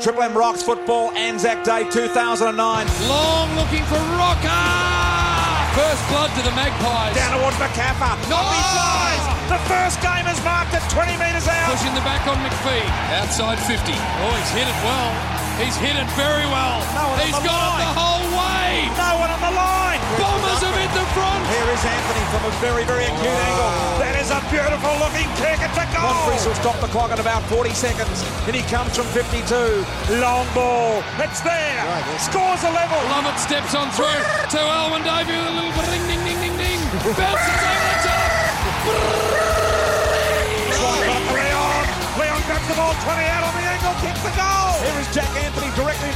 Triple M Rocks football, Anzac Day 2009. Long looking for Rocca. First blood to the Magpies. Down towards McCaffer. Not he flies. The first game is marked at 20 metres out. Pushing the back on McPhee. Outside 50. Oh, he's hit it well. He's hit it very well. No one on the got line. it the whole way. No one on the line. Bombers have hit the front. Here is Anthony from a very, very acute angle. That is a beautiful looking kick. It's a goal. Monfries will stop the clock at about 40 seconds. Then he comes from 52. Long ball. It's there. Scores a level. Lovett steps on through to Alwyn Davey with a little bit ding, ding, ding, ding, ding. Bounces over the top.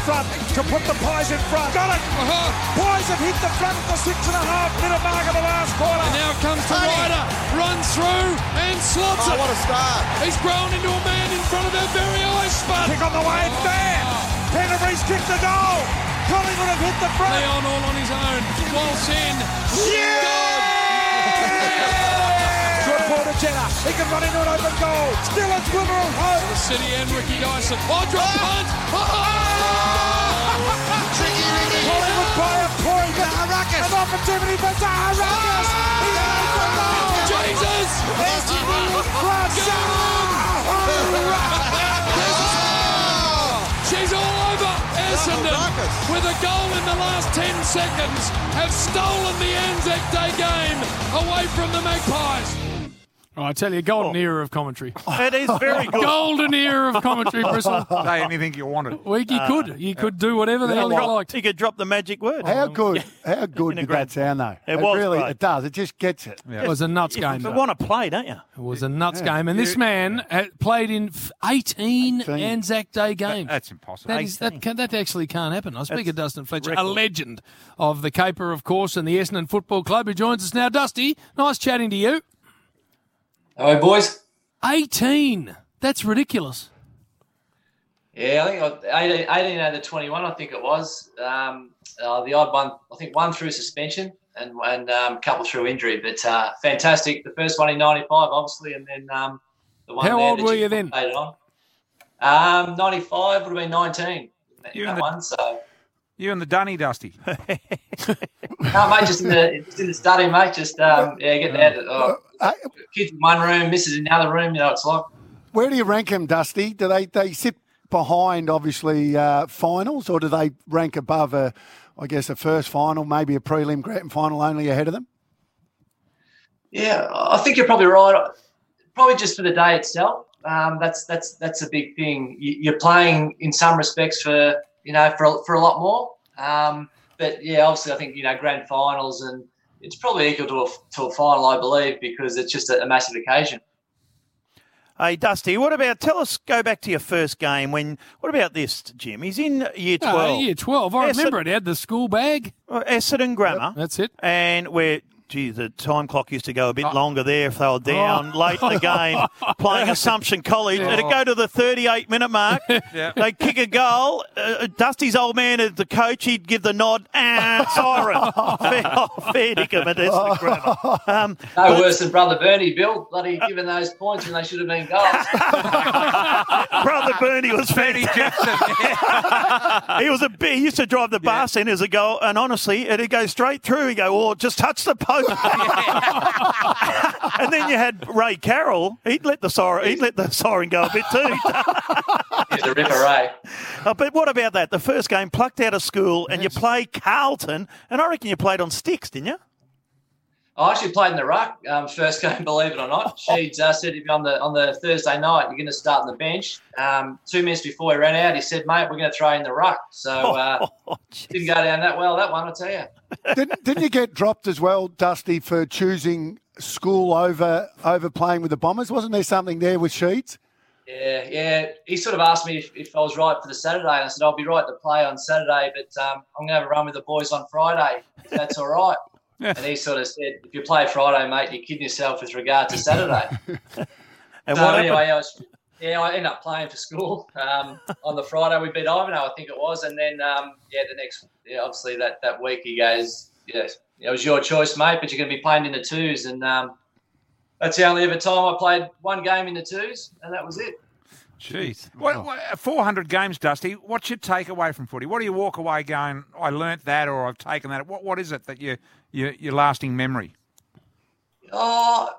Front to put the Pies in front. Got it. Uh-huh. Pies have hit the front at the six and a half minute mark of the last quarter. And now it comes to Ryder. Runs through and slots Oh, it. what a start. He's grown into a man in front of their very eyes, Spud. Kick on the way. It's there. Canterbury's kicked the goal. Collingwood have hit the front. Leon all on his own. Waltz in. Good ball to Jenner. He can run into an open goal. Still a glimmer of hope. The City and Ricky Dyson. Oh, ah! drop punt. Oh! Collingwood by a point. An opportunity for Zaharakis. He has the ah! goal. Jesus! She's all over Essendon with a goal in the last 10 seconds have stolen the Anzac Day game away from the Magpies. Oh, I tell you, golden oh. era of commentary. It is very good. Golden era of commentary, Bristol. Say anything you wanted. Well, you uh, could. You could do whatever the hell you liked. You could drop the magic word. How um, good? How good In a did grand- that sound, though? It was really, great. it does. It just gets it. It was a nuts game. You want to play, don't you? It was a nuts game, and this man had played in 18 18. Anzac Day games. That's impossible. That, is, that, can, that actually can't happen. I speak That's of Dustin Fletcher, a legend of the Caper, of course, and the Essendon Football Club, who joins us now. Dusty, nice chatting to you. Hello, boys. 18. That's ridiculous. Yeah, I think 18, 18 out of 21, I think it was. Um, uh, the odd one, I think one through suspension and, and um, a couple through injury. But uh, fantastic. The first one in 95, obviously, and then um, the one How there old were you then? On. Um, 95 would have been 19. That, You that and the- one, so. You and the Dunny Dusty. No, mate, just in the, just in the study, mate. Just, um, yeah, get that. Oh, Uh, kids in one room, missus in the other room, you know, it's like. where do you rank them, Dusty? Do they they sit behind, obviously, uh, finals, or do they rank above a, I guess, a first final, maybe a prelim grand final only ahead of them? Yeah, I think you're probably right. Probably just for the day itself. Um, that's that's that's a big thing. You're playing in some respects for you know for a- for a lot more. Um, but yeah, obviously, I think you know grand finals and it's probably equal to a to a final, I believe, because it's just a, a massive occasion. Hey, Dusty, what about, tell us, go back to your first game. When What about this, Jim? He's in year 12. Oh, year 12. I Yes, remember it. It had the school bag. Essendon Grammar. That's it. And where, gee, the time clock used to go a Oh. bit longer there if they were down late in the game playing Assumption College. It'd go to the 38 minute mark. Yeah. They kick a goal. Uh, Dusty's old man, the coach, he'd give the nod. Ah, siren. fair, fair dinkum at Essendon Grammar. Um, No worse than brother Bernie, Bill. Bloody giving those points when they should have been goals. Brother Bernie was Benny fantastic. Jackson. He was a bit, he used to drive the bar in as a goal, and honestly, it'd go straight through. He'd go, oh, just touch the post. and then you had Ray Carroll. He'd let the siren, he'd let the siren go a bit too. He's a ripper, eh? Uh, but what about that? The first game, plucked out of school, and you play Carlton, and I reckon you played on sticks, didn't you? I actually played in the ruck um, first game, believe it or not. She'd uh, said on the on the Thursday night, "You're going to start on the bench." Um, two minutes before he ran out, he said, "Mate, we're going to throw in the ruck." So uh, Oh, didn't go down that well. That one, I tell you. didn't, didn't you get dropped as well, Dusty, for choosing school over over playing with the Bombers? Wasn't there something there with Sheeds? Yeah, yeah. He sort of asked me if, if I was right for the Saturday, and I said I'll be right to play on Saturday, but um, I'm going to have a run with the boys on Friday. If that's all right. And he sort of said, "If you play Friday, mate, you're kidding yourself with regard to Saturday." And so what anyway. I was, yeah, I ended up playing for school um, on the Friday. We beat Ivanhoe, I think it was, and then um, yeah, the next, yeah, obviously that that week he goes, yes, it was your choice, mate, but you're going to be playing in the twos, and um, that's the only ever time I played one game in the twos, and that was it. Jeez. What, what, 400 games, Dusty. What's your takeaway from footy? What do you walk away going, I learnt that or I've taken that? What What is it that you, you, your lasting memory? Oh,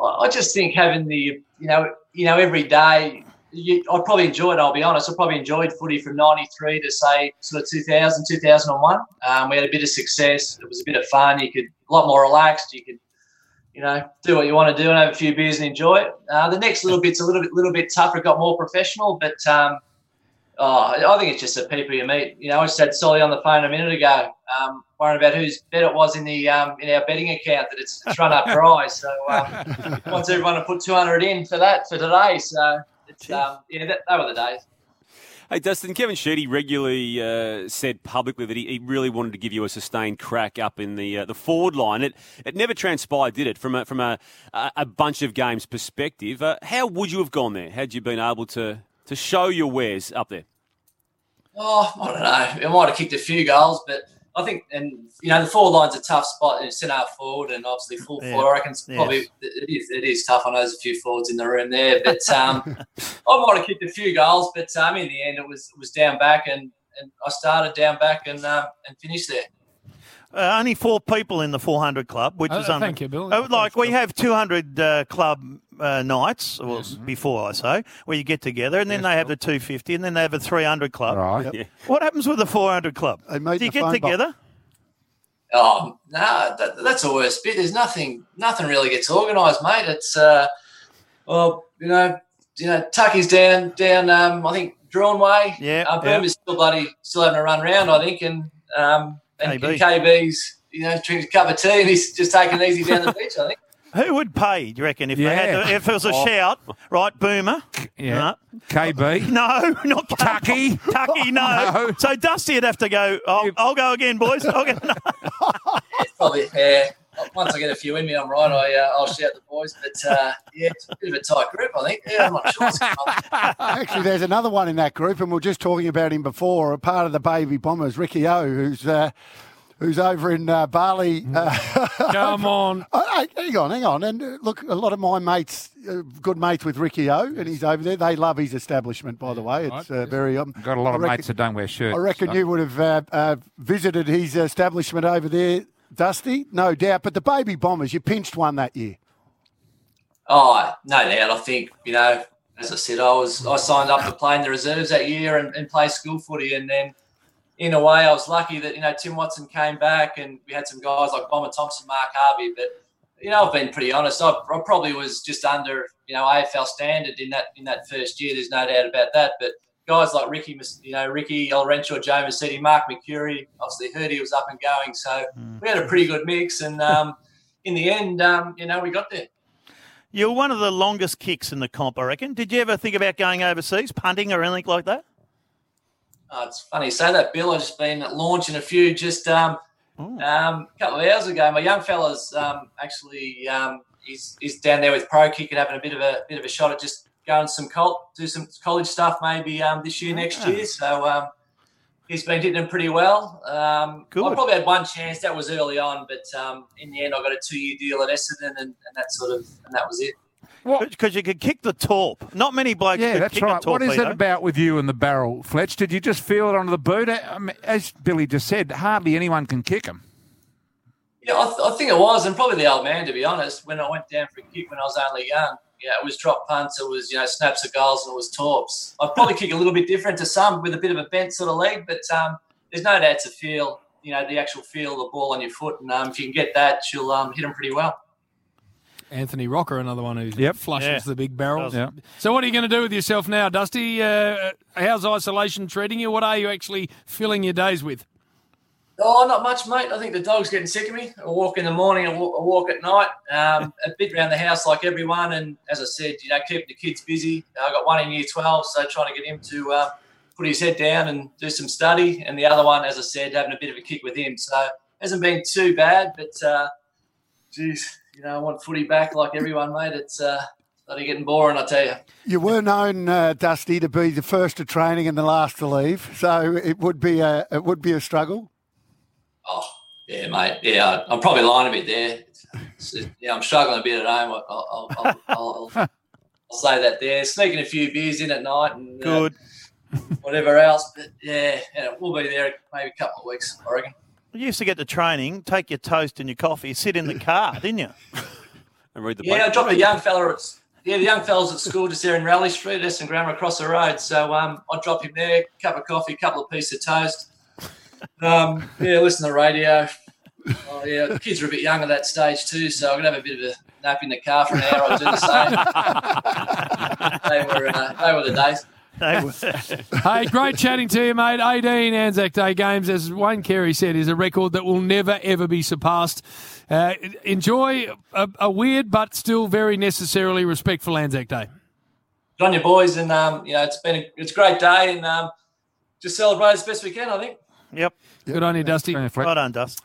I just think having the, you know, you know, every day, you, I probably enjoyed, I'll be honest, I probably enjoyed footy from 93 to say sort of 2000, 2001. Um, we had a bit of success. It was a bit of fun. You could, a lot more relaxed. You could, you know, do what you want to do and have a few beers and enjoy it. Uh, the next little bit's a little bit, little bit tougher. It got more professional, but um, oh, I think it's just the people you meet. You know, I just had Solly on the phone a minute ago, um, worrying about whose bet it was in the um, in our betting account that it's, it's run up dry. So um, wants everyone to put two hundred in for that for today. So it's um, yeah, that, that were the days. Hey, Dustin, Kevin Sheedy regularly uh, said publicly that he, he, really wanted to give you a sustained crack up in the uh, the forward line. It it never transpired, did it? From a, from a, a bunch of games perspective, uh, how would you have gone there had you been able to, to show your wares up there? Oh, I don't know. I might have kicked a few goals, but I think, and you know, the four line's a tough spot. And centre forward, and obviously full yeah. forward. I reckon it's probably it is. It is tough. I know there's a few forwards in the room there, but um, I might have kicked a few goals. But um, in the end, it was it was down back, and, and I started down back and um, and finished there. Uh, only four people in the 400 club, which oh, is un- thank you, Bill. Oh, like we have 200 uh, club uh, nights, well, yes. before I say, where you get together, and then yes, they have the 250, and then they have a 300 club. Right. Yep. Yeah. What happens with the 400 club? Do you get together? Box. Oh no, that, that's the worst bit. There's nothing, nothing really gets organised, mate. It's uh, well, you know, you know, Tucky's down, down. Um, I think Drawn Way. Yeah, uh, Boom is still bloody, still having a run round, I think, and um, and, KB. and KB's, you know, drinking a cup of tea and he's just taking it easy down the beach. I think. Who would pay? Do you reckon if yeah. they had to, if it was a oh. shout, right? Boomer, yeah. Uh, no. KB, no, not Tucky, Tucky, no. no. So Dusty would have to go. I'll, I'll go again, boys. I'll go. No. it's probably fair. Once I get a few in me, I'm right. I uh, I'll shout the boys, but uh, yeah, it's a bit of a tight group. I think. Yeah, I'm not sure. Actually, there's another one in that group, and we are just talking about him before. A part of the baby bombers, Ricky O, who's. Uh, who's over in uh, Bali. Uh, Come on. Oh, hang on, hang on. And uh, look, a lot of my mates, uh, good mates with Ricky O, and he's over there. They love his establishment, by the way. It's uh, very. Um, Got a lot of reckon, mates that don't wear shirts. I reckon so. you would have uh, visited his establishment over there, Dusty. No doubt. But the baby bombers, you pinched one that year. Oh, no doubt. I think you know. As I said, I was I signed up to play in the reserves that year and, and play school footy, and then in a way, I was lucky that you know Tim Watson came back, and we had some guys like Bomber Thompson, Mark Harvey. But you know, I've been pretty honest. I, I, probably was just under you know AFL standard in that in that first year. There's no doubt about that. But guys like Ricky, you know Ricky Olarenshaw, Joe Misiti, Mark Mercuri, obviously heard he was up and going. So mm. we had a pretty good mix, and um, in the end, um, you know, we got there. You're one of the longest kicks in the comp, I reckon. Did you ever think about going overseas, punting or anything like that? Oh, it's funny you say that, Bill. I've just been launching a few just um, um, a couple of hours ago. My young fella's um, actually um, he's, he's down there with ProKick and having a bit of a bit of a shot at just going some col- do some college stuff maybe um, this year, next year. So um, he's been hitting them pretty well. Um, I probably had one chance. That was early on, but um, in the end, I got a two-year deal at Essendon, and, and that sort of and that was it. Because you could kick the torp. Not many blokes yeah, that's right. What is it about with you and the barrel, Fletch? Did you just feel it under the boot? I mean, as Billy just said, hardly anyone can kick them. Yeah, I, th- I, think it was, and probably the old man, to be honest. When I went down for a kick when I was only young, yeah, it was drop punts, it was you know snaps of goals, and it was torps. I'd probably kick a little bit different to some with a bit of a bent sort of leg, but um, there's no doubt to feel you know the actual feel of the ball on your foot, and um, if you can get that, you'll um, hit them pretty well. Anthony Rocca, another one who yep. flushes yeah. the big barrels. Yep. So, what are you going to do with yourself now, Dusty? Uh, how's isolation treating you? What are you actually filling your days with? Oh, not much, mate. I think the dog's getting sick of me. I walk in the morning, I walk, I walk at night, um, a bit around the house like everyone. And as I said, you know, keeping the kids busy. I got one in year 12, so trying to get him to uh, put his head down and do some study. And the other one, as I said, having a bit of a kick with him. So, hasn't been too bad, but uh, geez, you know, I want footy back like everyone, mate. It's uh, bloody getting boring, I tell you. You were known, uh, Dusty, to be the first to training and the last to leave, so it would be a it would be a struggle. Oh yeah, mate. Yeah, I'm probably lying a bit there. It's, it's, yeah, I'm struggling a bit at home. I'll, I'll, I'll, I'll say that there. Sneaking a few beers in at night and uh, Good. whatever else. But yeah, yeah, we'll be there maybe a couple of weeks, I reckon. You used to get to training, take your toast and your coffee, sit in the car, didn't you? And read the Yeah, I dropped a young fella. At, yeah, the young fella's at school just there in Raleigh Street, Essendon Grammar, across the road. So um, I drop him there, cup of coffee, couple of pieces of toast. Um, yeah, listen to the radio. Oh yeah, the kids are a bit young at that stage too, so I'm gonna have a bit of a nap in the car for an hour. I'll do the same. they were uh, they were the days. Hey, great chatting to you, mate. 18 Anzac Day games, as Wayne Carey said, is a record that will never, ever be surpassed. Uh, enjoy a, a weird but still very necessarily respectful Anzac Day. Good on you boys, and um, you know it's been a, it's a great day, and um, just celebrate as best we can. I think. Yep. Good on you, Dusty. Been a flex. Well done, Dust.